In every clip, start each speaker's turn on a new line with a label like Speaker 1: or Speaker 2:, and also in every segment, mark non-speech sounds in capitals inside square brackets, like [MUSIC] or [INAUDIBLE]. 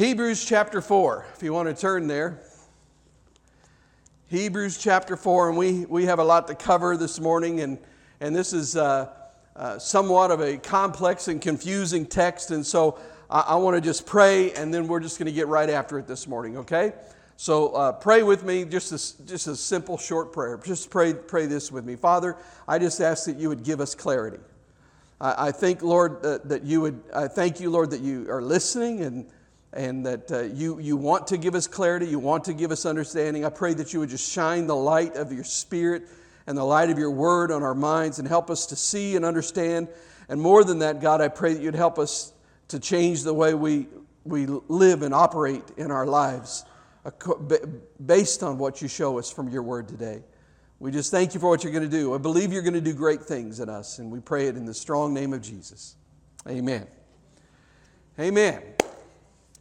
Speaker 1: Hebrews chapter 4, if you want to turn there. Hebrews chapter 4, and we, we have a lot to cover this morning, and, and this is uh, uh, somewhat of a complex and confusing text, and so I, I want to just pray, and then we're just going to get right after it this morning, okay? So uh, pray with me, just a, just a simple, short prayer. Just pray, pray this with me. Father, I just ask that you would give us clarity. I, I think, Lord, that, that you would, I thank you, Lord, that you are listening and and that uh, you, you want to give us clarity, you want to give us understanding. I pray that you would just shine the light of your Spirit and the light of your word on our minds and help us to see and understand. And more than that, God, I pray that you'd help us to change the way we, we live and operate in our lives based on what you show us from your word today. We just thank you for what you're going to do. I believe you're going to do great things in us, and we pray it in the strong name of Jesus. Amen. Amen.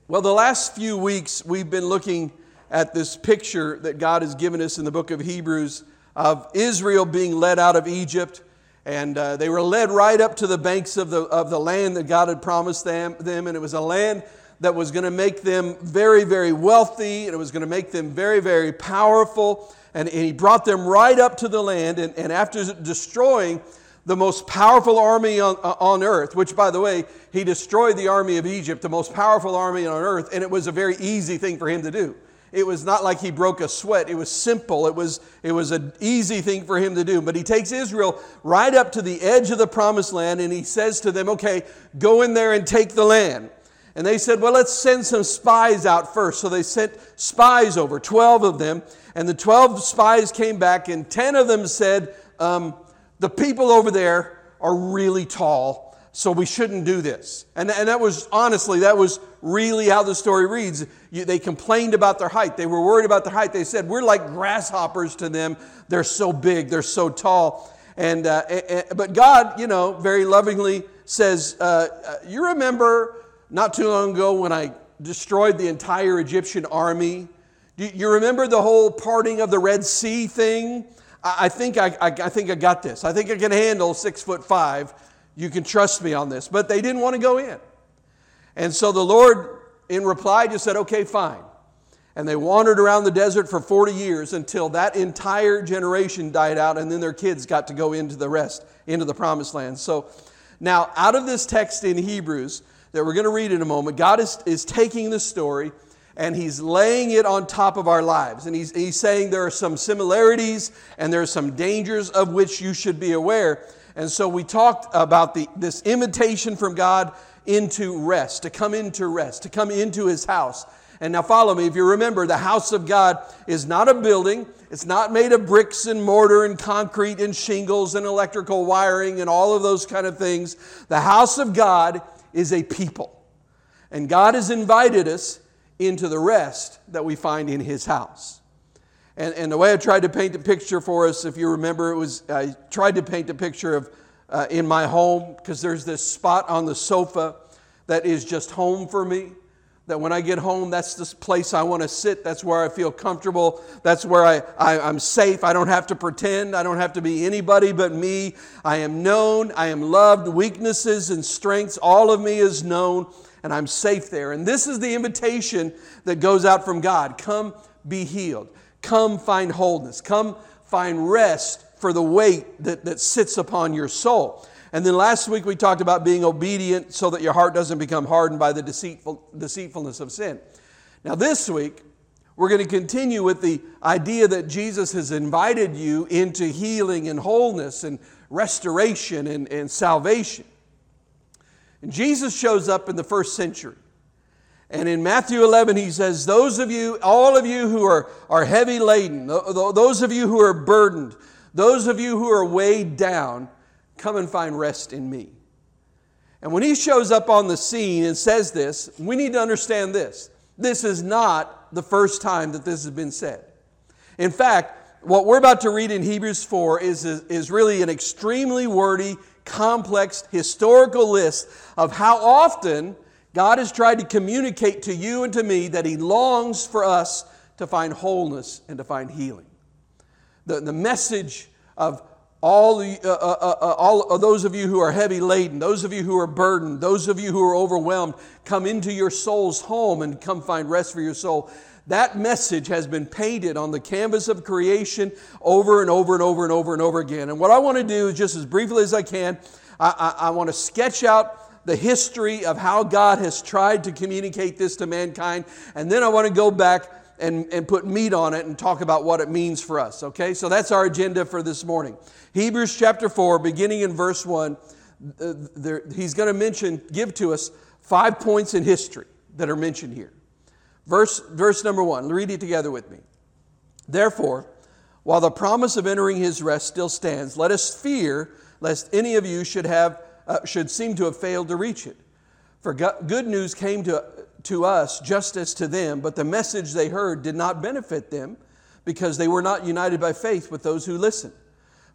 Speaker 1: Well, the last few weeks we've been looking at this picture that God has given us in the book of Hebrews of Israel being led out of Egypt. And uh, they were led right up to the banks of the, of the land that God had promised them, them. And it was a land that was going to make them very, very wealthy. And it was going to make them very, very powerful. And, and He brought them right up to the land. And, and after destroying the most powerful army on, uh, on earth, which, by the way, he destroyed the army of Egypt, the most powerful army on earth, and it was a very easy thing for him to do. It was not like he broke a sweat. It was simple. It was, it was an easy thing for him to do. But he takes Israel right up to the edge of the promised land and he says to them, okay, go in there and take the land. And they said, well, let's send some spies out first. So they sent spies over, 12 of them. And the 12 spies came back, and 10 of them said, um, the people over there are really tall, so we shouldn't do this. And, and that was, honestly, that was really how the story reads. You, they complained about their height. They were worried about their height. They said, We're like grasshoppers to them. They're so big, they're so tall. And, uh, but God, you know, very lovingly says, uh, uh, You remember not too long ago when I destroyed the entire Egyptian army? Do you remember the whole parting of the Red Sea thing? I think I, I, think I got this. I think I can handle six foot five. You can trust me on this. But they didn't want to go in. And so the Lord, in reply, just said, okay, fine. And they wandered around the desert for 40 years until that entire generation died out, and then their kids got to go into the rest, into the promised land. So now, out of this text in Hebrews that we're going to read in a moment, God is, is taking the story and he's laying it on top of our lives. And he's, he's saying there are some similarities and there are some dangers of which you should be aware. And so we talked about the, this invitation from God into rest, to come into rest, to come into his house. And now follow me. If you remember, the house of God is not a building. It's not made of bricks and mortar and concrete and shingles and electrical wiring and all of those kind of things. The house of God is a people. And God has invited us into the rest that we find in his house. And, and the way I tried to paint a picture for us, if you remember, it was I tried to paint a picture of uh, in my home because there's this spot on the sofa that is just home for me. That when I get home, that's the place I want to sit. That's where I feel comfortable. That's where I, I, I'm safe. I don't have to pretend. I don't have to be anybody but me. I am known. I am loved. Weaknesses and strengths, all of me is known and I'm safe there. And this is the invitation that goes out from God come be healed, come find wholeness, come find rest for the weight that, that sits upon your soul. And then last week we talked about being obedient so that your heart doesn't become hardened by the deceitful, deceitfulness of sin. Now, this week, we're going to continue with the idea that Jesus has invited you into healing and wholeness and restoration and, and salvation. And Jesus shows up in the first century. And in Matthew 11, he says, Those of you, all of you who are, are heavy laden, those of you who are burdened, those of you who are weighed down, come and find rest in me. And when he shows up on the scene and says this, we need to understand this. This is not the first time that this has been said. In fact, what we're about to read in Hebrews 4 is, is really an extremely wordy complex historical list of how often God has tried to communicate to you and to me that He longs for us to find wholeness and to find healing. The, the message of all, the, uh, uh, uh, uh, all of those of you who are heavy laden, those of you who are burdened, those of you who are overwhelmed, come into your soul's home and come find rest for your soul. That message has been painted on the canvas of creation over and over and over and over and over again. And what I want to do is just as briefly as I can, I, I, I want to sketch out the history of how God has tried to communicate this to mankind. And then I want to go back and, and put meat on it and talk about what it means for us. Okay, so that's our agenda for this morning. Hebrews chapter 4, beginning in verse 1, uh, there, he's going to mention, give to us five points in history that are mentioned here. Verse, verse number 1, read it together with me. Therefore, while the promise of entering his rest still stands, let us fear lest any of you should, have, uh, should seem to have failed to reach it. For good news came to, to us just as to them, but the message they heard did not benefit them because they were not united by faith with those who listened.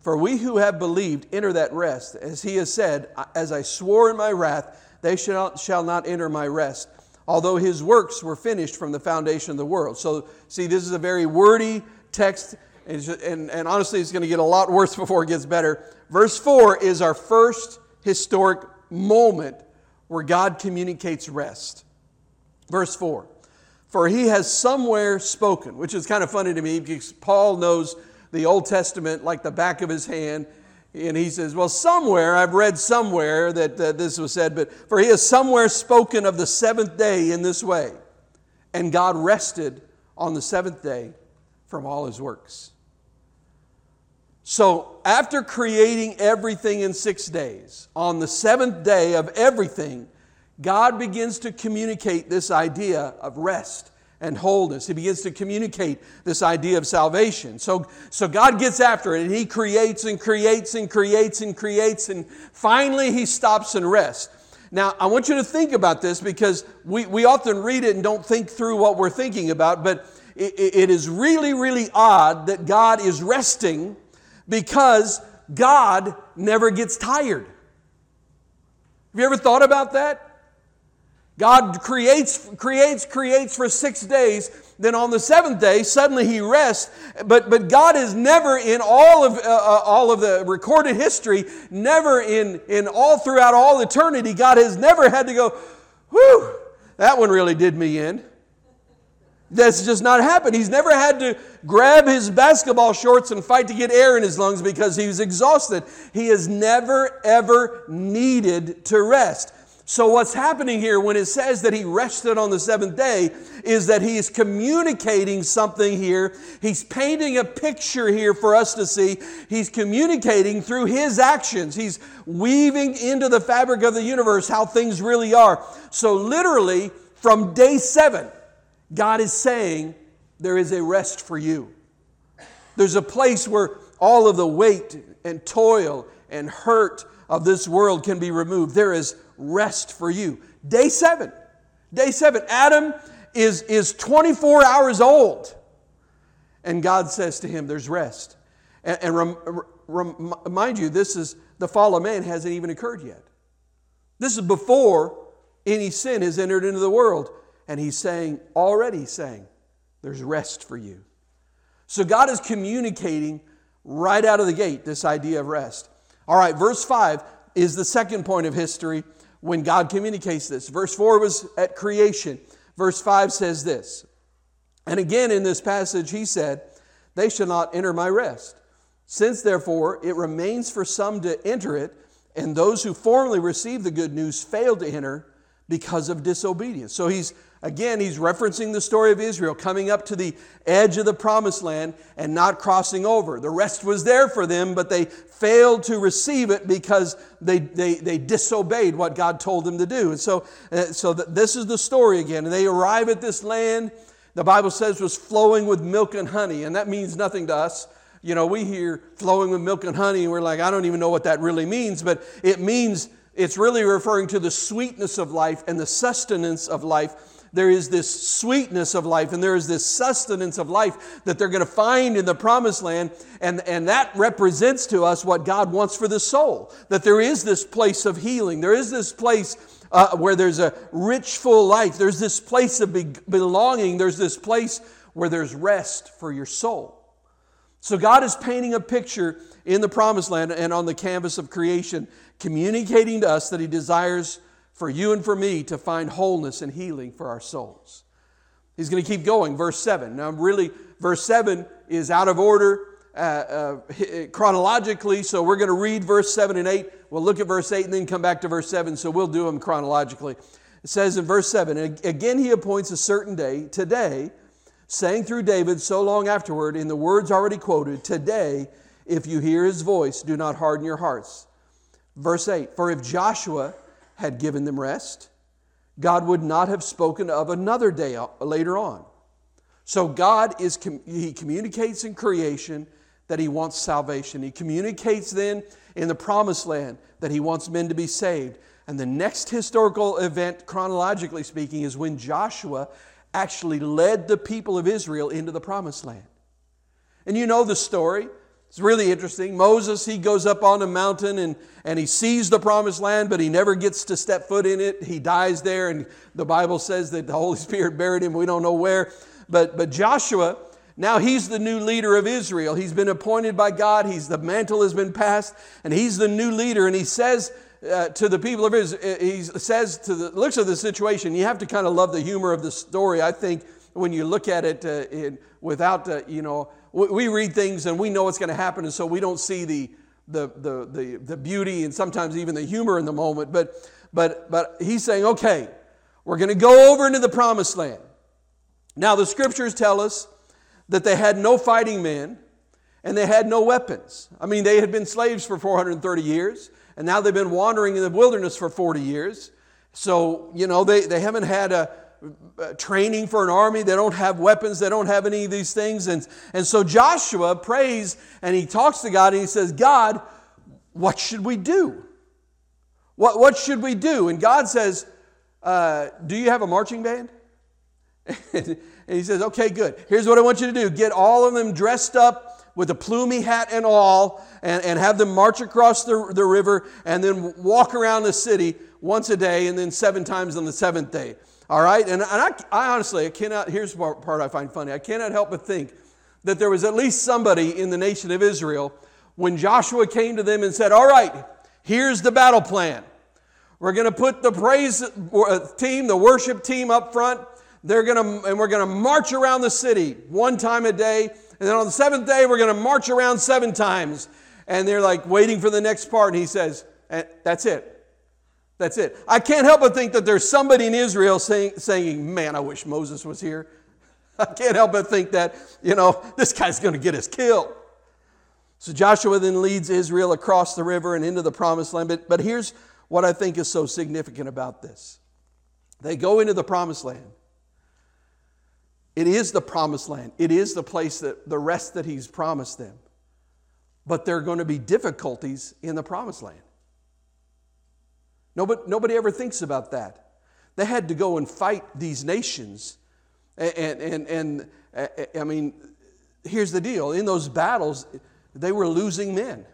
Speaker 1: For we who have believed enter that rest. As he has said, As I swore in my wrath, they shall shall not enter my rest, although his works were finished from the foundation of the world. So, see, this is a very wordy text, and, and, and honestly, it's going to get a lot worse [LAUGHS] before it gets better. Verse 4 is our first historic moment where God communicates rest. Verse 4 For he has somewhere spoken, which is kind of funny to me because Paul knows the Old Testament like the back of his hand. And he says, Well, somewhere, I've read somewhere that uh, this was said, but for he has somewhere spoken of the seventh day in this way. And God rested on the seventh day from all his works. So, after creating everything in six days, on the seventh day of everything, God begins to communicate this idea of rest and wholeness. He begins to communicate this idea of salvation. So, so God gets after it and He creates and creates and creates and creates, and finally He stops and rests. Now, I want you to think about this because we, we often read it and don't think through what we're thinking about, but it, it is really, really odd that God is resting because God never gets tired. Have you ever thought about that? God creates, creates, creates for six days. Then on the seventh day, suddenly he rests. But, but God is never in all of, uh, uh, all of the recorded history, never in, in all throughout all eternity, God has never had to go, whew, that one really did me in. That's just not happened. He's never had to grab his basketball shorts and fight to get air in his lungs because he was exhausted. He has never, ever needed to rest. So, what's happening here when it says that he rested on the seventh day is that he is communicating something here. He's painting a picture here for us to see. He's communicating through his actions. He's weaving into the fabric of the universe how things really are. So, literally, from day seven, God is saying there is a rest for you. There's a place where all of the weight and toil and hurt of this world can be removed. There is rest for you. Day seven. Day seven. Adam is, is 24 hours old. And God says to him, There's rest. And, and rem, rem, remind you, this is the fall of man hasn't even occurred yet. This is before any sin has entered into the world. And he's saying, already saying, there's rest for you. So God is communicating right out of the gate this idea of rest. All right, verse 5 is the second point of history when God communicates this. Verse 4 was at creation. Verse 5 says this. And again in this passage, he said, They shall not enter my rest. Since therefore it remains for some to enter it, and those who formerly received the good news failed to enter because of disobedience. So he's Again, he's referencing the story of Israel coming up to the edge of the promised land and not crossing over. The rest was there for them, but they failed to receive it because they, they, they disobeyed what God told them to do. And so, uh, so this is the story again. And they arrive at this land, the Bible says was flowing with milk and honey, and that means nothing to us. You know, we hear flowing with milk and honey, and we're like, I don't even know what that really means, but it means it's really referring to the sweetness of life and the sustenance of life there is this sweetness of life and there is this sustenance of life that they're going to find in the promised land. And, and that represents to us what God wants for the soul. That there is this place of healing. There is this place uh, where there's a rich, full life. There's this place of be- belonging. There's this place where there's rest for your soul. So God is painting a picture in the promised land and on the canvas of creation, communicating to us that He desires for you and for me to find wholeness and healing for our souls. He's going to keep going. Verse 7. Now, really, verse 7 is out of order uh, uh, chronologically, so we're going to read verse 7 and 8. We'll look at verse 8 and then come back to verse 7, so we'll do them chronologically. It says in verse 7 Again, he appoints a certain day, today, saying through David so long afterward, in the words already quoted, Today, if you hear his voice, do not harden your hearts. Verse 8 For if Joshua had given them rest, God would not have spoken of another day later on. So God is he communicates in creation that he wants salvation. He communicates then in the promised land that he wants men to be saved. And the next historical event chronologically speaking is when Joshua actually led the people of Israel into the promised land. And you know the story. It's really interesting. Moses, he goes up on a mountain and, and he sees the promised land, but he never gets to step foot in it. He dies there, and the Bible says that the Holy [LAUGHS] Spirit buried him. We don't know where. But, but Joshua, now he's the new leader of Israel. He's been appointed by God. He's the mantle has been passed, and he's the new leader. And he says uh, to the people of Israel, he says to the looks of the situation. You have to kind of love the humor of the story. I think when you look at it uh, without, uh, you know, we read things and we know what's going to happen, and so we don't see the, the, the, the, the beauty and sometimes even the humor in the moment. But, but, but he's saying, okay, we're going to go over into the promised land. Now, the scriptures tell us that they had no fighting men and they had no weapons. I mean, they had been slaves for 430 years, and now they've been wandering in the wilderness for 40 years. So, you know, they, they haven't had a, uh, training for an army. They don't have weapons. They don't have any of these things. And, and so Joshua prays and he talks to God and he says, God, what should we do? What, what should we do? And God says, uh, Do you have a marching band? [LAUGHS] and he says, Okay, good. Here's what I want you to do get all of them dressed up with a plumy hat and all, and, and have them march across the, the river and then walk around the city once a day and then seven times on the seventh day. All right? And, and I, I honestly, I cannot, here's the part, I find funny. I cannot help but think that there was at least somebody in the nation of Israel when Joshua came to them and said, All right, here's the battle plan. We're going to put the praise uh, team, the worship team up front. They're going to, and we're going to march around the city one time a day. And then on the seventh day, we're going to march around seven times. And they're like waiting for the next part. And he says, eh, That's it. That's it. I can't help but think that there's somebody in Israel saying, saying Man, I wish Moses was here. [LAUGHS] I can't help but think that, you know, this guy's going to get us killed. So Joshua then leads Israel across the river and into the promised land. But, but here's what I think is so significant about this they go into the promised land. It is the promised land, it is the place that the rest that he's promised them. But there are going to be difficulties in the promised land. Nobody, nobody ever thinks about that. They had to go and fight these nations. And, and, and, I mean, here's the deal in those battles, they were losing men.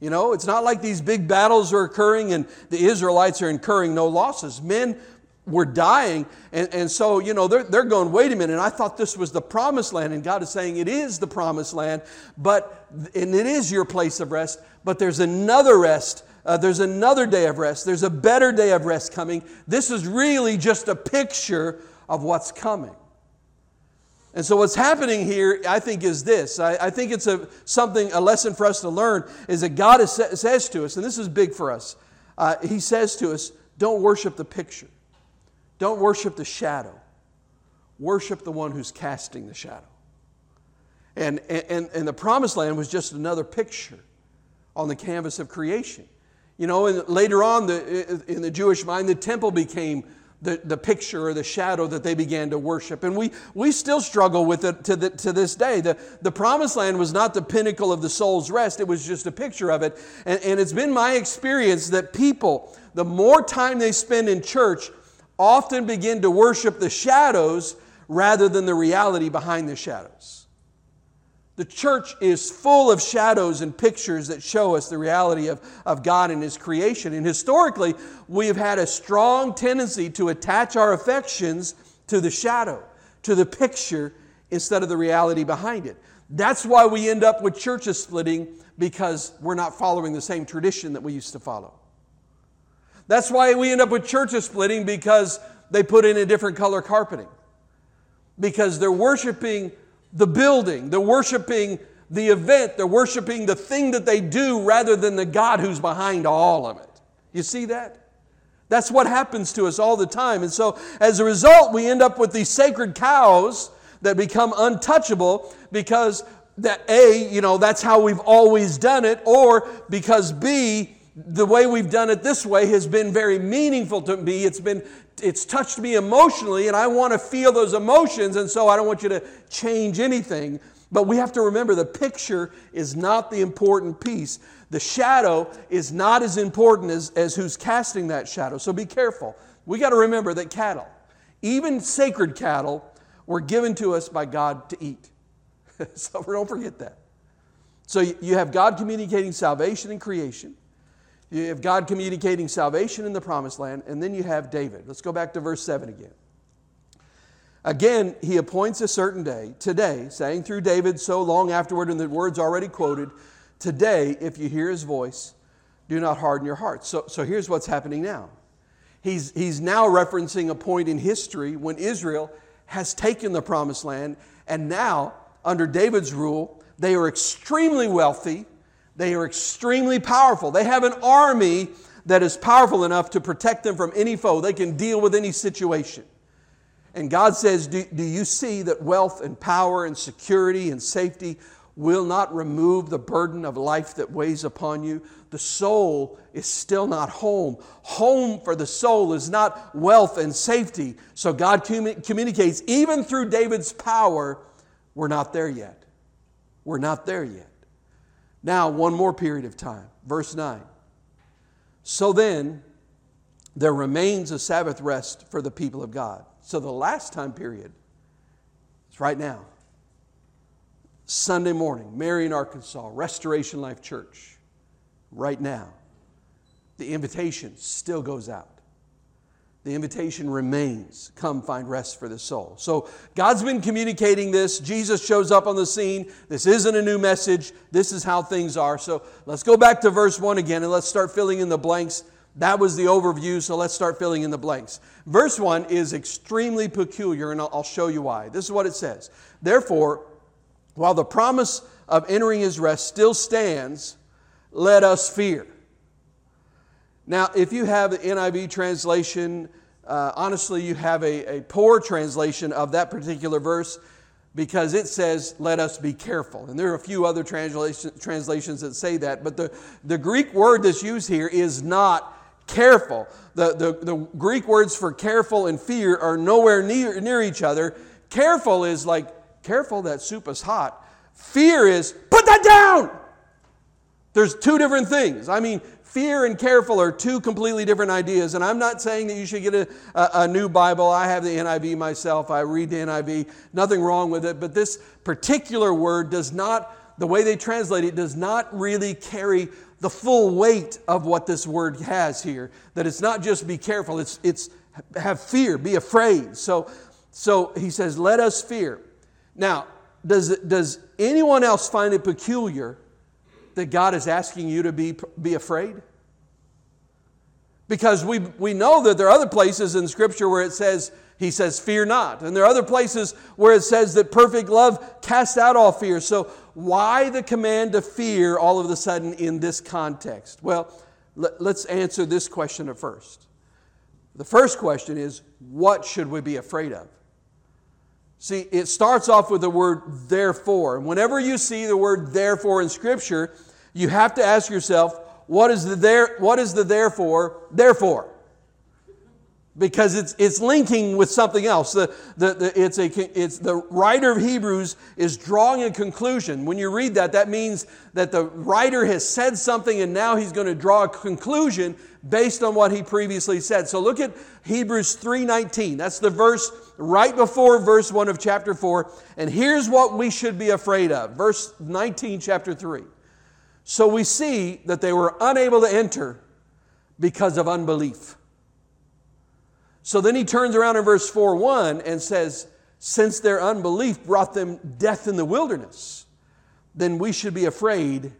Speaker 1: You know, it's not like these big battles are occurring and the Israelites are incurring no losses. Men were dying. And, and so, you know, they're, they're going, wait a minute, I thought this was the promised land. And God is saying it is the promised land, but, and it is your place of rest, but there's another rest uh, there's another day of rest. There's a better day of rest coming. This is really just a picture of what's coming. And so, what's happening here, I think, is this. I, I think it's a, something, a lesson for us to learn is that God is, says to us, and this is big for us. Uh, he says to us, don't worship the picture, don't worship the shadow, worship the one who's casting the shadow. And, and, and the promised land was just another picture on the canvas of creation. You know, and later on the, in the Jewish mind, the temple became the, the picture or the shadow that they began to worship. And we, we still struggle with it to, the, to this day. The, the promised land was not the pinnacle of the soul's rest, it was just a picture of it. And, and it's been my experience that people, the more time they spend in church, often begin to worship the shadows rather than the reality behind the shadows. The church is full of shadows and pictures that show us the reality of, of God and His creation. And historically, we have had a strong tendency to attach our affections to the shadow, to the picture, instead of the reality behind it. That's why we end up with churches splitting because we're not following the same tradition that we used to follow. That's why we end up with churches splitting because they put in a different color carpeting. Because they're worshiping the building, they're worshiping the event, they're worshiping the thing that they do rather than the God who's behind all of it. You see that? That's what happens to us all the time. And so, as a result, we end up with these sacred cows that become untouchable because that A, you know, that's how we've always done it, or because B, the way we've done it this way has been very meaningful to me. It's been it's touched me emotionally and I want to feel those emotions and so I don't want you to change anything. But we have to remember the picture is not the important piece. The shadow is not as important as, as who's casting that shadow. So be careful. We got to remember that cattle, even sacred cattle, were given to us by God to eat. [LAUGHS] so don't forget that. So you have God communicating salvation and creation. You have God communicating salvation in the promised land, and then you have David. Let's go back to verse 7 again. Again, he appoints a certain day, today, saying through David so long afterward, in the words already quoted, Today, if you hear his voice, do not harden your hearts. So, so here's what's happening now. He's, he's now referencing a point in history when Israel has taken the promised land, and now, under David's rule, they are extremely wealthy, they are extremely powerful. They have an army that is powerful enough to protect them from any foe, they can deal with any situation. And God says, do, do you see that wealth and power and security and safety will not remove the burden of life that weighs upon you? The soul is still not home. Home for the soul is not wealth and safety. So God communicates, even through David's power, we're not there yet. We're not there yet. Now, one more period of time. Verse 9. So then, there remains a Sabbath rest for the people of God. So the last time period is right now. Sunday morning, Marion, Arkansas, Restoration Life Church, right now. The invitation still goes out. The invitation remains come find rest for the soul. So God's been communicating this. Jesus shows up on the scene. This isn't a new message. This is how things are. So let's go back to verse 1 again and let's start filling in the blanks that was the overview, so let's start filling in the blanks. Verse 1 is extremely peculiar, and I'll show you why. This is what it says Therefore, while the promise of entering his rest still stands, let us fear. Now, if you have the NIV translation, uh, honestly, you have a, a poor translation of that particular verse because it says, let us be careful. And there are a few other translation, translations that say that, but the, the Greek word that's used here is not careful. The, the, the Greek words for careful and fear are nowhere near, near each other. Careful is like, careful, that soup is hot. Fear is, put that down. There's two different things. I mean, fear and careful are two completely different ideas. And I'm not saying that you should get a, a, a, new Bible. I have the NIV myself, I read the NIV. Nothing wrong with it. But this particular word does not, the way they translate it, does not really carry the full weight of what this word has here. That it's not just be careful, it's, it's have fear, be afraid. So, so he says, let us fear. Now, does, does anyone else find it peculiar that God is asking you to be, be afraid? Because we, we know that there are other places in Scripture where it says, he says, Fear not. And there are other places where it says that perfect love casts out all fear. So, why the command to fear all of a sudden in this context? Well, let, us answer this question at first. The first question is, What should we be afraid of? See, it starts off with the word therefore. Whenever you see the word therefore in Scripture, you have to ask yourself, what is the there what is the therefore therefore because it's, it's linking with something else. The, the, the, it's a, it's the writer of Hebrews is drawing a conclusion. When you read that, that means that the writer has said something and now he's going to draw a conclusion based on what he previously said. So look at Hebrews 3:19. That's the verse right before verse 1 of chapter 4. And here's what we should be afraid of. Verse 19 chapter 3. So we see that they were unable to enter because of unbelief. So then he turns around in verse 4 1 and says, Since their unbelief brought them death in the wilderness. then we should be afraid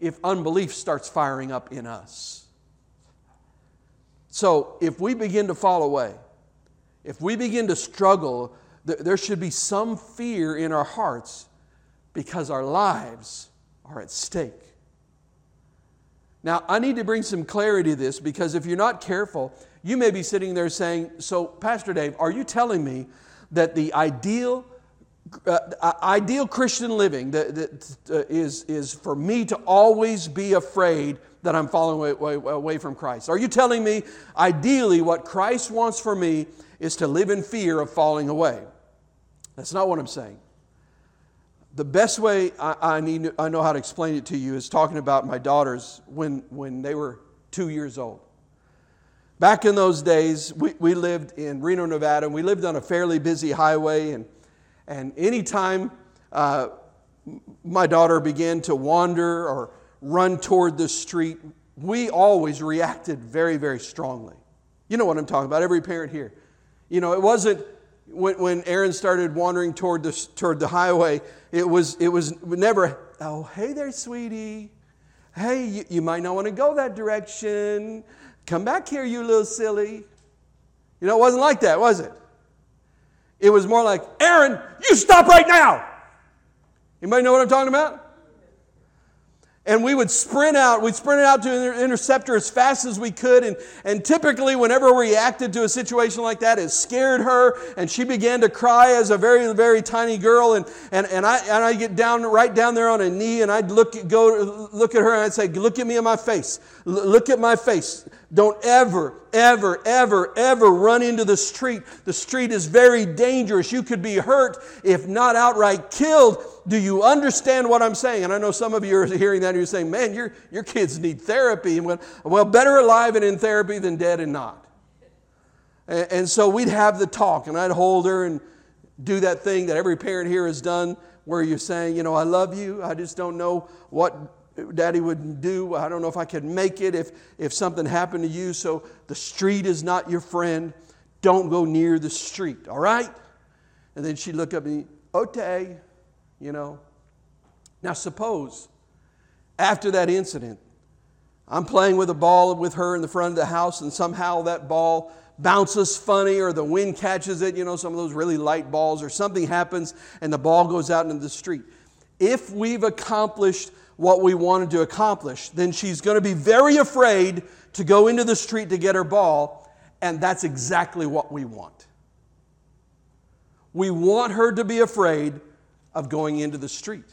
Speaker 1: if unbelief starts firing up in us. So if we begin to fall away, if we begin to struggle, there should be some fear in our hearts because our lives are at stake. Now, I need to bring some clarity to this because if you're not careful, you may be sitting there saying, So, Pastor Dave, are you telling me that the ideal uh, uh, ideal Christian living that, that uh, is, is for me to always be afraid that I'm falling away, away, away from Christ. Are you telling me ideally what Christ wants for me is to live in fear of falling away? That's not what I'm saying. The best way I, I, need, I know how to explain it to you is talking about my daughters when, when they were two years old. Back in those days, we, we lived in Reno, Nevada, and we lived on a fairly busy highway, and and anytime uh, my daughter began to wander or run toward the street, we always reacted very, very strongly. You know what I'm talking about, every parent here. You know, it wasn't when, when Aaron started wandering toward the, toward the highway, it was, it was never, oh, hey there, sweetie. Hey, you, you might not want to go that direction. Come back here, you little silly. You know, it wasn't like that, was it? It was more like, Aaron, you stop right now. Anybody know what I'm talking about? And we would sprint out. We'd sprint out to intercept interceptor as fast as we could. And, and typically, whenever we reacted to a situation like that, it scared her, and she began to cry as a very, very tiny girl. And, and, and, I, and I get down right down there on a knee, and I'd look, go look at her, and I'd say, Look at me in my face. L- look at my face. Don't ever, ever, ever, ever run into the street. The street is very dangerous. You could be hurt, if not outright killed. Do you understand what I'm saying? And I know some of you are hearing that and you're saying, man, your, your kids need therapy. And well, better alive and in therapy than dead and not. And, and so we'd have the talk, and I'd hold her and do that thing that every parent here has done where you're saying, you know, I love you. I just don't know what daddy wouldn't do. I don't know if I could make it if, if something happened to you. So the street is not your friend. Don't go near the street, all right? And then she'd look at me, okay, you know. Now suppose after that incident, I'm playing with a ball with her in the front of the house, and somehow that ball bounces funny or the wind catches it, you know, some of those really light balls, or something happens and the ball goes out into the street. If we've accomplished what we wanted to accomplish, then she's going to be very afraid to go into the street to get her ball, and that's exactly what we want. We want her to be afraid of going into the street.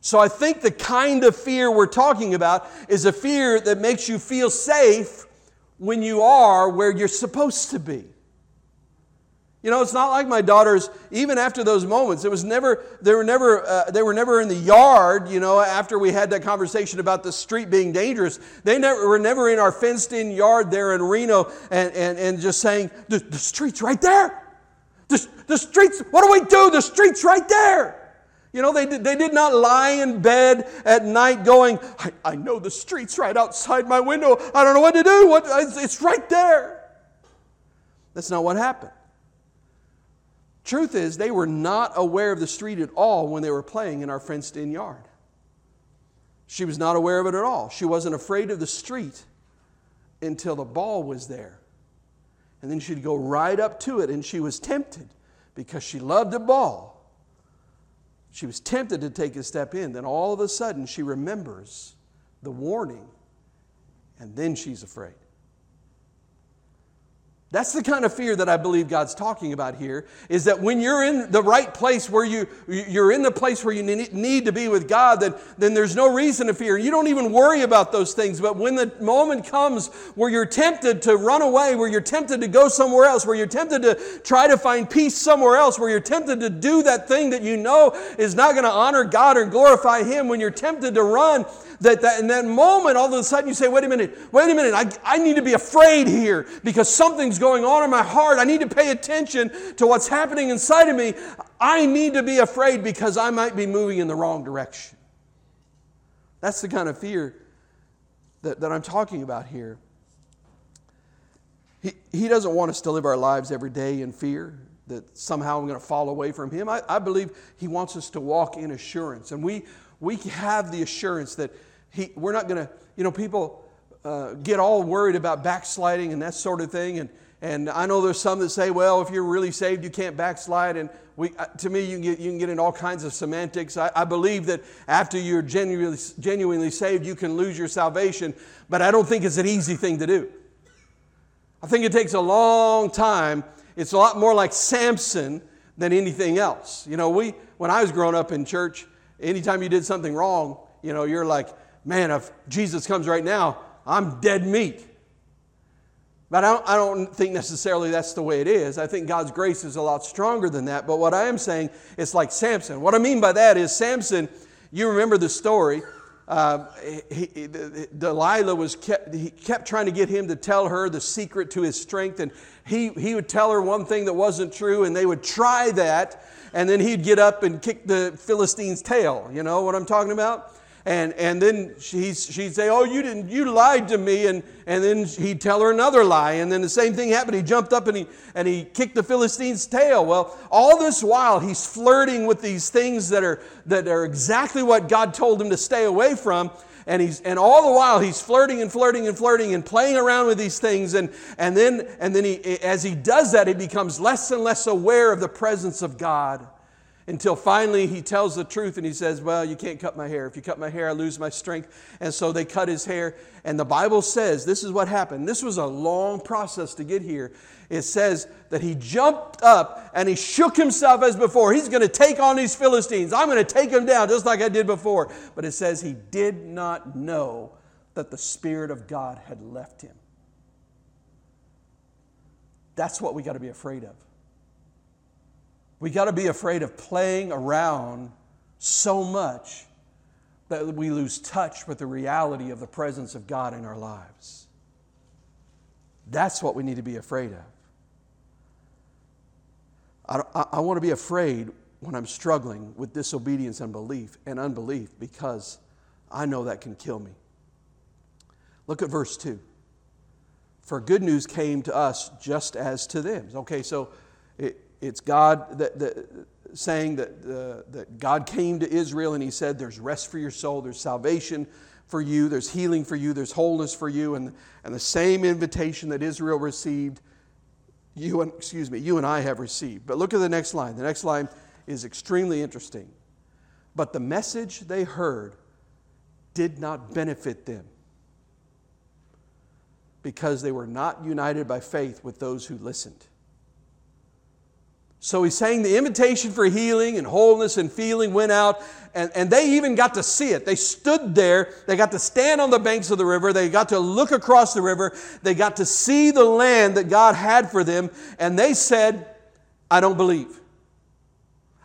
Speaker 1: So I think the kind of fear we're talking about is a fear that makes you feel safe when you are where you're supposed to be. You know, it's not like my daughters, even after those moments, it was never, they were never, uh, they were never in the yard, you know, after we had that conversation about the street being dangerous. They never, were never in our fenced in yard there in Reno and, and, and just saying, the, the street's right there. The, the street's, what do we do? The street's right there. You know, they did, they did not lie in bed at night going, I, I know the street's right outside my window. I don't know what to do. What, it's right there. That's not what happened. Truth is, they were not aware of the street at all when they were playing in our fenced in yard. She was not aware of it at all. She wasn't afraid of the street until the ball was there. And then she'd go right up to it, and she was tempted because she loved the ball. She was tempted to take a step in. Then all of a sudden, she remembers the warning, and then she's afraid. That's the kind of fear that I believe God's talking about here is that when you're in the right place where you, you're in the place where you need to be with God, then, then there's no reason to fear. You don't even worry about those things. But when the moment comes where you're tempted to run away, where you're tempted to go somewhere else, where you're tempted to try to find peace somewhere else, where you're tempted to do that thing that you know is not going to honor God or glorify Him, when you're tempted to run, that, that in that moment, all of a sudden you say, wait a minute, wait a minute, I, I need to be afraid here because something's going on in my heart. I need to pay attention to what's happening inside of me. I need to be afraid because I might be moving in the wrong direction. That's the kind of fear that, that I'm talking about here. He, he doesn't want us to live our lives every day in fear. that somehow I'm going to fall away from Him. I, I believe He wants us to walk in assurance. And we, we have the assurance that he, we're not going to, you know, people uh, get all worried about backsliding and that sort of thing. And, and I know there's some that say, well, if you're really saved, you can't backslide. And we, uh, to me, you can, get, you can get in all kinds of semantics. I, I believe that after you're genuinely, genuinely saved, you can lose your salvation. But I don't think it's an easy thing to do. I think it takes a long time. It's a lot more like Samson than anything else. You know, we, when I was growing up in church, anytime you did something wrong, you know, you're like, man, if Jesus comes right now, I'm dead meat. But I don't, I don't, think necessarily that's the way it is. I think God's grace is a lot stronger than that. But what I am saying is like Samson. What I mean by that is Samson, you remember the story. Uh, he, he, Delilah was kept, he kept trying to get him to tell her the secret to his strength, and he, he would tell her one thing that wasn't true, and they would try that, and then he'd get up and kick the Philistine's tail. You know what I'm talking about? And, and then she'd, she'd say, Oh, you didn't, you lied to me. And, and then he'd tell her another lie. And then the same thing happened. He jumped up and he, and he kicked the Philistine's tail. Well, all this while, he's flirting with these things that are, that are exactly what God told him to stay away from. And, he's, and all the while he's flirting and flirting and flirting and playing around with these things and, and then, and then he, as he does that he becomes less and less aware of the presence of god until finally he tells the truth and he says, Well, you can't cut my hair. If you cut my hair, I lose my strength. And so they cut his hair. And the Bible says this is what happened. This was a long process to get here. It says that he jumped up and he shook himself as before. He's going to take on these Philistines. I'm going to take them down just like I did before. But it says he did not know that the Spirit of God had left him. That's what we got to be afraid of. We got to be afraid of playing around so much that we lose touch with the reality of the presence of God in our lives. That's what we need to be afraid of. I, I, I want to be afraid when I'm struggling with disobedience and belief and unbelief because I know that can kill me. Look at verse 2. For good news came to us just as to them. Okay, so it, it's God that, that saying that, uh, that God came to Israel and He said, There's rest for your soul, there's salvation for you, there's healing for you, there's wholeness for you. And, and the same invitation that Israel received, you and, excuse me, you and I have received. But look at the next line. The next line is extremely interesting. But the message they heard did not benefit them because they were not united by faith with those who listened. So he's saying the invitation for healing and wholeness and feeling went out, and, and they even got to see it. They stood there, they got to stand on the banks of the river, they got to look across the river, they got to see the land that God had for them, and they said, I don't believe.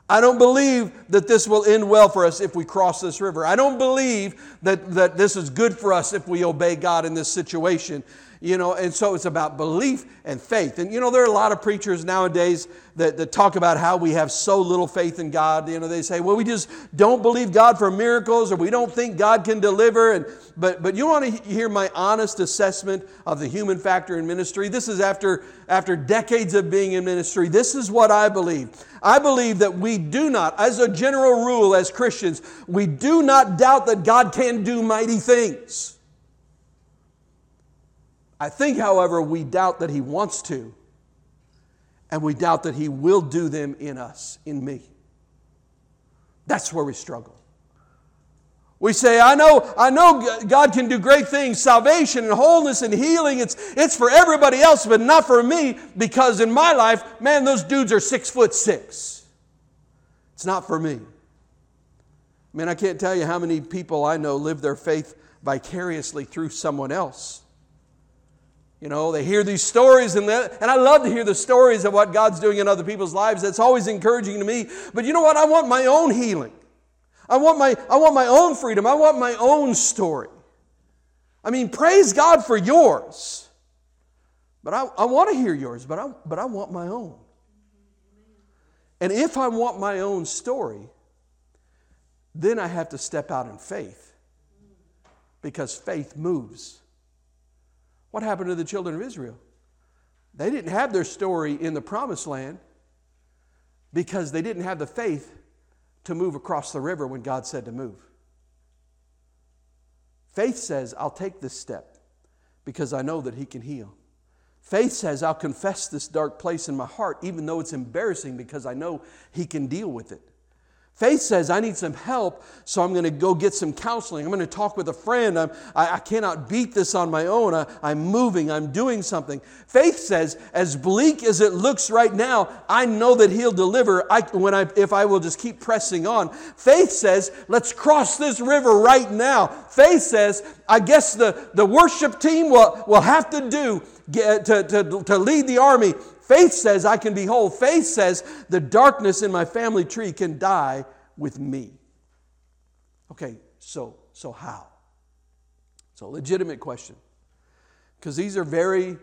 Speaker 1: I don't believe that this will end well for us if we cross this river. I don't believe that, that this is good for us if we obey God in this situation you know, and so it's about belief and faith. And, you know, there are a lot of preachers nowadays that, that talk about how we have so little faith in God. You know, they say, well, we just don't believe God for miracles or we don't think God can deliver. And, but, but you want to hear my honest assessment of the human factor in ministry? This is after, after decades of being in ministry. This is what I believe. I believe that we do not, as a general rule, as Christians, we do not doubt that God can do mighty things. I think, however, we doubt that He wants to, and we doubt that He will do them in us, in me. That's where we struggle. We say, I know, I know God can do great things, salvation and wholeness and healing. It's, it's for everybody else, but not for me, because in my life, man, those dudes are six foot six. It's not for me. I mean, I can't tell you how many people I know live their faith vicariously through someone else. You know, they hear these stories, and, and I love to hear the stories of what God's doing in other people's lives. That's always encouraging to me. But you know what? I want my own healing. I want my, I want my own freedom. I want my own story. I mean, praise God for yours. But I, I want to hear yours, but I, but I want my own. And if I want my own story, then I have to step out in faith because faith moves. What happened to the children of Israel? They didn't have their story in the promised land. because they didn't have the faith to move across the river when God said to move. Faith says, I'll take this step because I know that He can heal. Faith says, I'll confess this dark place in my heart, even though it's embarrassing because I know He can deal with it. Faith says, I need some help, so I'm going to go get some counseling. I'm going to talk with a friend. I, I cannot beat this on my own. I, I'm moving, I'm doing something. Faith says, as bleak as it looks right now, I know that He'll deliver I, when I, if I will just keep pressing on. Faith says, let's cross this river right now. Faith says, I guess the, the worship team will, will have to do get, to, to, to lead the army Faith says I can be whole. Faith says the darkness in my family tree can die with me. Okay, so so how? So legitimate question. Because these are very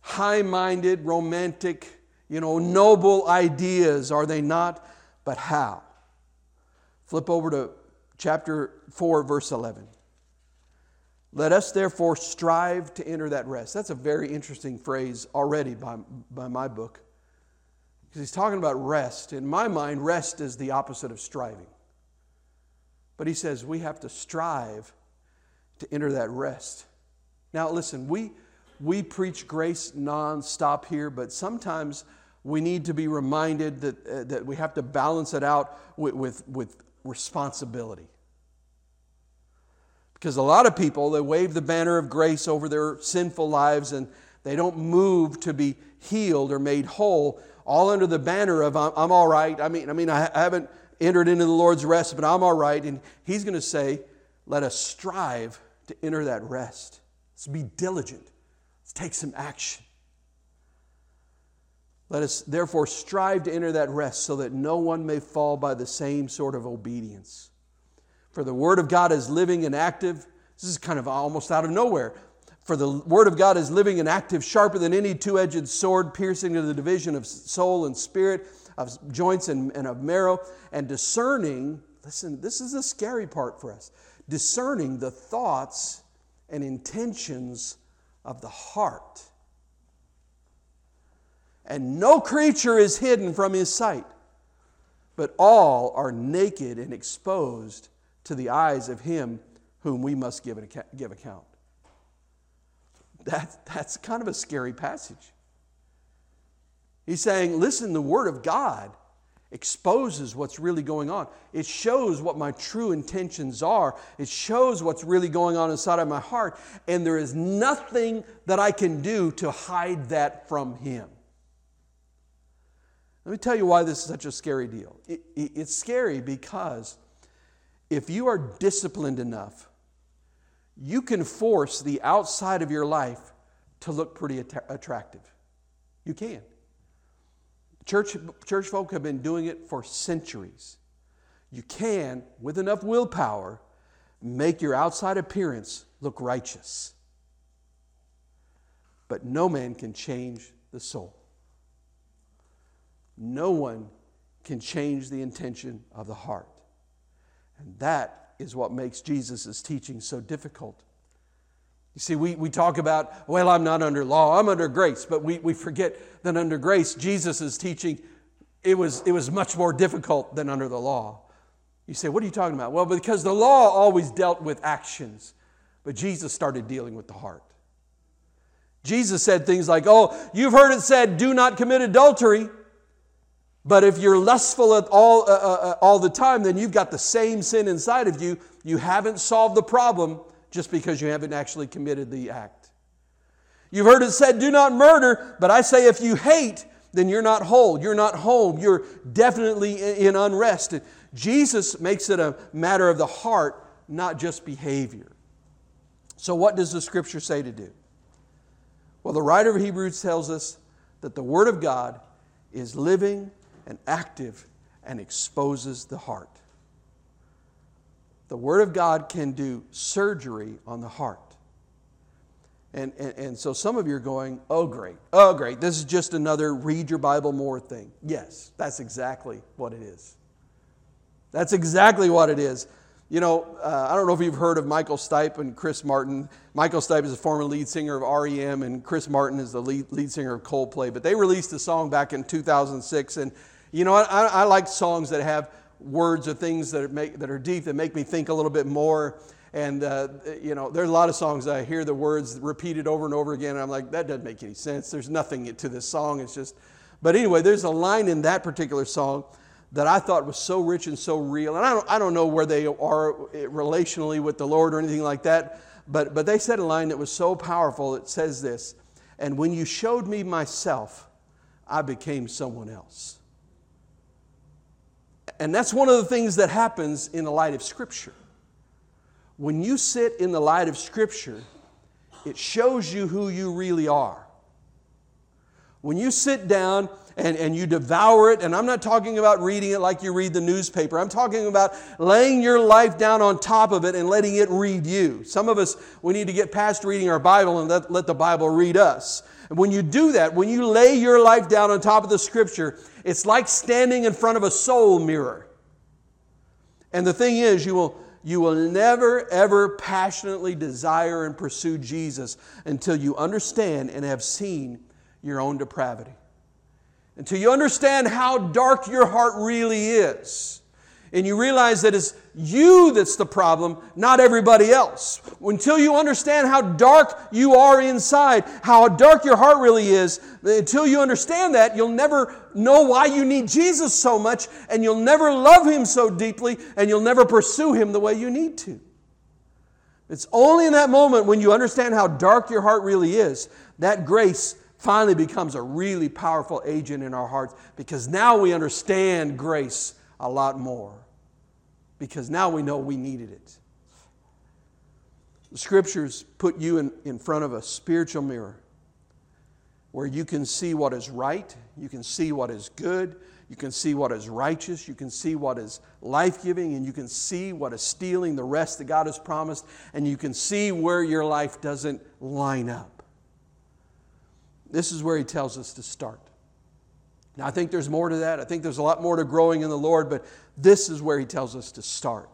Speaker 1: high-minded, romantic, you know, noble ideas, are they not? But how? Flip over to chapter 4 verse 11. Let us therefore strive to enter that rest. That's a very interesting phrase already by, by my book. Because he's talking about rest. In my mind, rest is the opposite of striving. But he says we have to strive to enter that rest. Now, listen, we, we preach grace nonstop here, but sometimes we need to be reminded that, uh, that we have to balance it out with, with, with responsibility. Because a lot of people, they wave the banner of grace over their sinful lives and they don't move to be healed or made whole, all under the banner of, I'm, I'm all right. I mean, I mean, I haven't entered into the Lord's rest, but I'm all right. And He's going to say, let us strive to enter that rest. Let's be diligent. Let's take some action. Let us therefore strive to enter that rest so that no one may fall by the same sort of obedience. For the Word of God is living and active. This is kind of almost out of nowhere. For the Word of God is living and active, sharper than any two edged sword, piercing to the division of soul and spirit, of joints and, and of marrow, and discerning. Listen, this is the scary part for us discerning the thoughts and intentions of the heart. And no creature is hidden from his sight, but all are naked and exposed to the eyes of him whom we must give, give account. That, that's kind of a scary passage. He's saying, listen, the Word of God exposes what's really going on. It shows what my true intentions are. It shows what's really going on inside of my heart. And there is nothing that I can do to hide that from Him. Let me tell you why this is such a scary deal. It, it, it's scary because if you are disciplined enough, you can force the outside of your life to look pretty att- attractive. You can. Church, church folk have been doing it for centuries. You can, with enough willpower, make your outside appearance look righteous. But no man can change the soul. No one can change the intention of the heart. And that is what makes Jesus' teaching so difficult. You see, we, we talk about, well, I'm not under law, I'm under grace, but we, we forget that under grace, Jesus' teaching, it was, it was much more difficult than under the law. You say, what are you talking about? Well, because the law always dealt with actions, but Jesus started dealing with the heart. Jesus said things like, oh, you've heard it said, do not commit adultery. But if you're lustful all, uh, uh, uh, all the time, then you've got the same sin inside of you. You haven't solved the problem just because you haven't actually committed the act. You've heard it said, do not murder, but I say if you hate, then you're not whole. You're not home. You're definitely in unrest. Jesus makes it a matter of the heart, not just behavior. So, what does the scripture say to do? Well, the writer of Hebrews tells us that the Word of God is living and active and exposes the heart. The Word of God can do surgery on the heart. And, and, and, so some of you are going, oh, great, oh, great, this is just another read your Bible more thing. Yes, that's exactly what it is. That's exactly what it is. You know, uh, I don't know if you've heard of Michael Stipe and Chris Martin. Michael Stipe is a former lead singer of REM, and Chris Martin is the lead, lead singer of Coldplay. But they released a song back in 2006, and You know, I, I like songs that have words or things that are, make, that are deep that make me think a little bit more. And, uh, you know, there's a lot of songs I hear the words repeated over and over again, and I'm like, that doesn't make any sense. There's nothing to this song. It's just, but anyway, there's a line in that particular song that I thought was so rich and so real. And I don't, I don't know where they are relationally with the Lord or anything like that, but, but they said a line that was so powerful. It says this And when you showed me myself, I became someone else. And that's one of the things that happens in the light of Scripture. When you sit in the light of Scripture, it shows you who you really are. When you sit down and, and you devour it, and I'm not talking about reading it like you read the newspaper, I'm talking about laying your life down on top of it and letting it read you. Some of us, we need to get past reading our Bible and let, let the Bible read us. And when you do that, when you lay your life down on top of the Scripture, it's like standing in front of a soul mirror. And the thing is, you will, you will never, ever passionately desire and pursue Jesus until you understand and have seen your own depravity. Until you understand how dark your heart really is and you realize that it's you that's the problem, not everybody else. Until you understand how dark you are inside, how dark your heart really is, until you understand that, you'll never know why you need Jesus so much, and you'll never love Him so deeply, and you'll never pursue Him the way you need to. It's only in that moment when you understand how dark your heart really is that grace finally becomes a really powerful agent in our hearts because now we understand grace a lot more because now we know we needed it. The scriptures put you in, in front of a spiritual mirror where you can see what is right, you can see what is good, you can see what is righteous, you can see what is life giving, and you can see what is stealing the rest that God has promised, and you can see where your life doesn't line up. This is where He tells us to start. Now, I think there's more to that. I think there's a lot more to growing in the Lord, but this is where He tells us to start.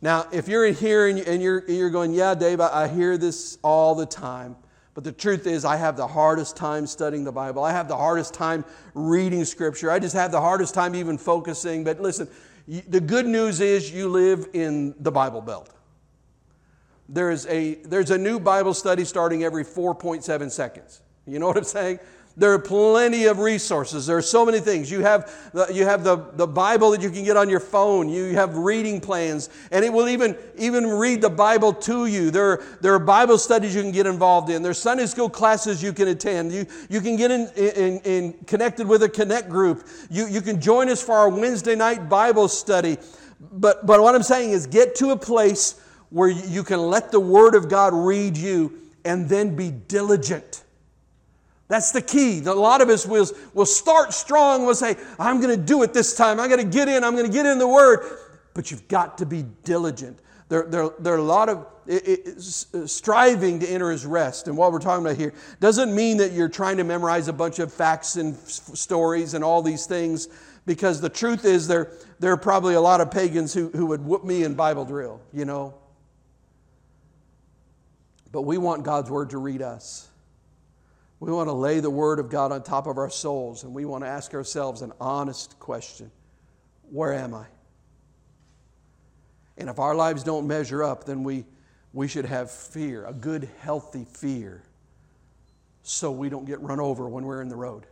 Speaker 1: Now, if you're in here and you're, you're going, Yeah, Dave, I hear this all the time. But the truth is, I have the hardest time studying the Bible. I have the hardest time reading Scripture. I just have the hardest time even focusing. But listen, the good news is you live in the Bible Belt. There's a, there's a new Bible study starting every 4.7 seconds. You know what I'm saying? There are plenty of resources. There are so many things. You have, the, you have the, the Bible that you can get on your phone. You have reading plans, and it will even, even read the Bible to you. There are, there are Bible studies you can get involved in. There's Sunday school classes you can attend. You, you can get in, in, in connected with a Connect group. You, you can join us for our Wednesday night Bible study. But, but what I'm saying is get to a place where you can let the Word of God read you and then be diligent that's the key. A lot of us will, will start strong, we'll say, I'm going to do it this time. I'm going to get in, I'm going to get in the Word. But you've got to be diligent. There, there, there are a lot of it, it, uh, striving to enter his rest. And what we're talking about here doesn't mean that you're trying to memorize a bunch of facts and f- stories and all these things, because the truth is there, there are probably a lot of pagans who, who would whoop me in Bible drill, you know. But we want God's Word to read us. We want to lay the Word of God on top of our souls, and we want to ask ourselves an honest question Where am I? And if our lives don't measure up, then we, we should have fear, a good, healthy fear, so we don't get run over when we're in the road.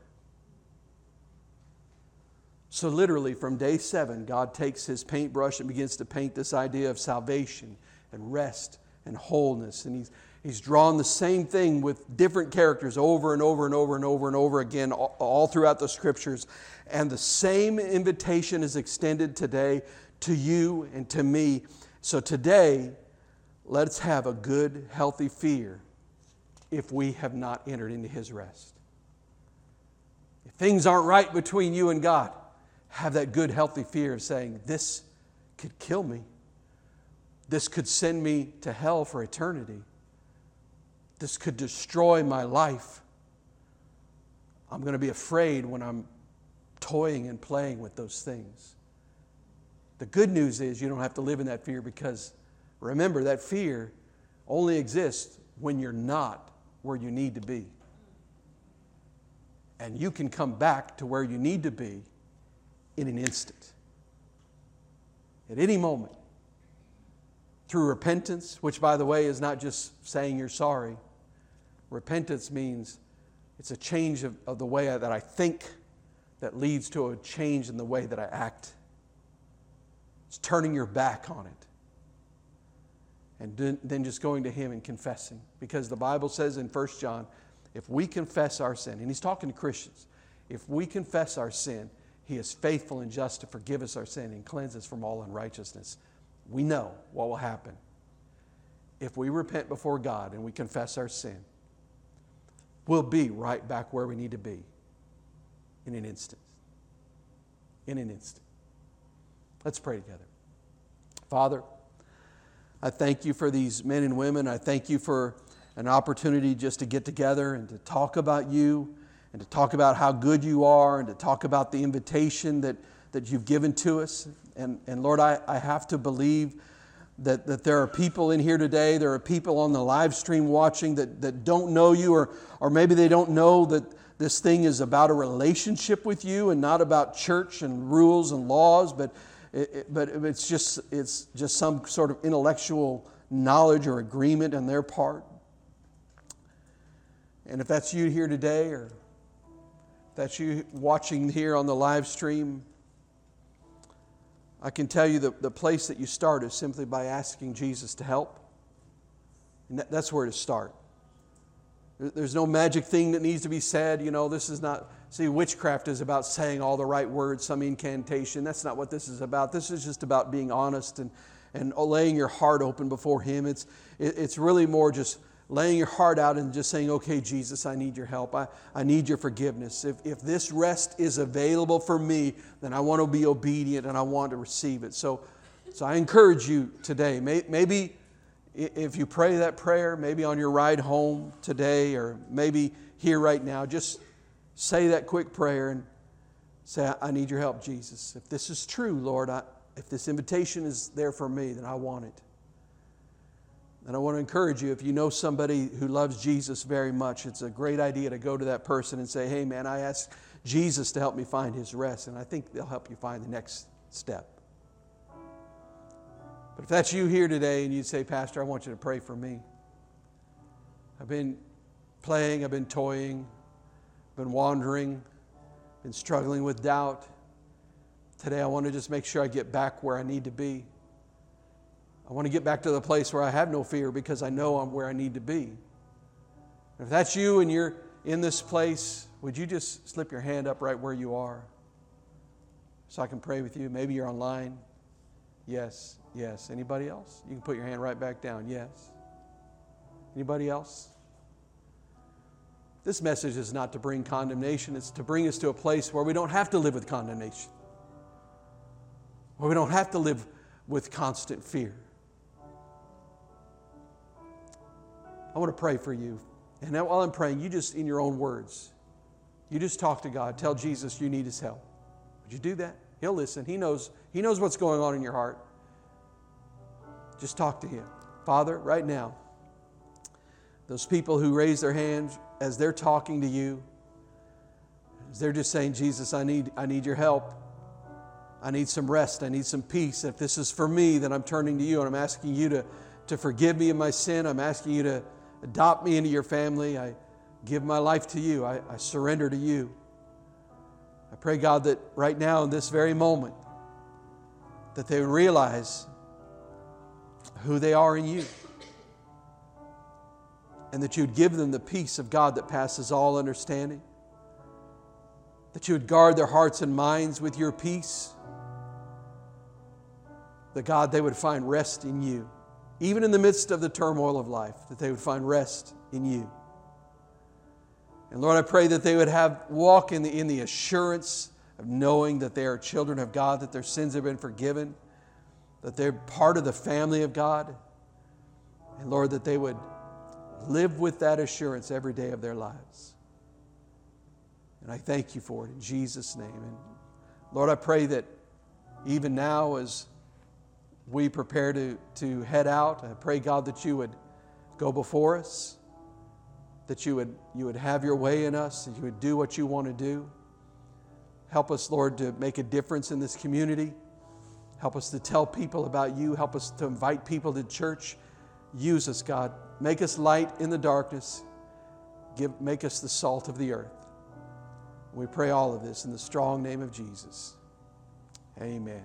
Speaker 1: So, literally, from day seven, God takes his paintbrush and begins to paint this idea of salvation and rest and wholeness. And he's, He's drawn the same thing with different characters over and over and over and over and over again, all throughout the scriptures. And the same invitation is extended today to you and to me. So today, let's have a good, healthy fear if we have not entered into His rest. If things aren't right between you and God, have that good, healthy fear of saying, This could kill me. This could send me to hell for eternity this could destroy my life. I'm going to be afraid when I'm toying and playing with those things. The good news is you don't have to live in that fear because remember, that fear only exists when you're not where you need to be. And you can come back to where you need to be in an instant. At any moment. Through repentance, which, by the way, is not just saying you're sorry. Repentance means it's a change of, of the way that I think that leads to a change in the way that I act. It's turning your back on it. And then just going to Him and confessing. Because the Bible says in 1 John, if we confess our sin, and He's talking to Christians, if we confess our sin, He is faithful and just to forgive us our sin and cleanse us from all unrighteousness. We know what will happen. If we repent before God and we confess our sin, we'll be right back where we need to be in an instant. In an instant. Let's pray together. Father, I thank you for these men and women. I thank you for an opportunity just to get together and to talk about you and to talk about how good you are and to talk about the invitation that, that you've given to us. And, and Lord, I, I have to believe that, that there are people in here today, there are people on the live stream watching that, that don't know you, or, or maybe they don't know that this thing is about a relationship with you and not about church and rules and laws, but it, it, but it's just, it's just some sort of intellectual knowledge or agreement on their part. And if that's you here today, or that's you watching here on the live stream, I can tell you that the place that you start is simply by asking Jesus to help. And that, that's where to start. There's no magic thing that needs to be said. You know, this is not See, witchcraft is about saying all the right words, some incantation. That's not what this is about. This is just about being honest and, and laying your heart open before Him. It's, it's really more just laying your heart out and just saying, okay, Jesus, I need your help. I, I need your forgiveness. If, if this rest is available for me, then I want to be obedient and I want to receive it. So, so I encourage you today. Maybe if you pray that prayer, maybe on your ride home today or maybe here right now, just say that quick prayer and say, I need your help, Jesus. If this is true, Lord, I, if this invitation is there for me, then I want it. And I want to encourage you if you know somebody who loves Jesus very much, it's a great idea to go to that person and say, Hey, man, I asked Jesus to help me find his rest, and I think they'll help you find the next step. But if that's you here today and you say, Pastor, I want you to pray for me. I've been playing, I've been toying, I've been wandering, been struggling with doubt. Today, I want to just make sure I get back where I need to be. I want to get back to the place where I have no fear because I know I'm where I need to be. If that's you and you're in this place, would you just slip your hand up right where you are so I can pray with you? Maybe you're online. Yes, yes. Anybody else? You can put your hand right back down. Yes. Anybody else? This message is not to bring condemnation, it's to bring us to a place where we don't have to live with condemnation, where we don't have to live with constant fear. I want to pray for you. And while I'm praying, you just, in your own words, you just talk to God. Tell Jesus you need his help. Would you do that? He'll listen. He knows, he knows what's going on in your heart. Just talk to him. Father, right now, those people who raise their hands as they're talking to you, as they're just saying, Jesus, I need, I need your help. I need some rest. I need some peace. If this is for me, then I'm turning to you and I'm asking you to, to forgive me of my sin. I'm asking you to adopt me into your family. I give my life to you. I, I surrender to you. I pray, God, that right now, in this very moment, that they would realize who they are in you and that you would give them the peace of God that passes all understanding. That you would guard their hearts and minds with your peace. That God, they would find rest in you. Even in the midst of the turmoil of life, that they would find rest in you. And Lord, I pray that they would have walk in the, in the assurance of knowing that they are children of God, that their sins have been forgiven, that they're part of the family of God. And Lord, that they would live with that assurance every day of their lives. And I thank you for it in Jesus' name. And Lord, I pray that even now, as we prepare to, to head out, I pray, God, that you would go before us. that you would, you would have your way in us, that you would do what you want to do. Help us, Lord, to make a difference in this community. Help us to tell people about you. Help us to invite people to church. Use us, God. Make us light in the darkness. Give, make us the salt of the earth. We pray all of this in the strong name of Jesus. Amen.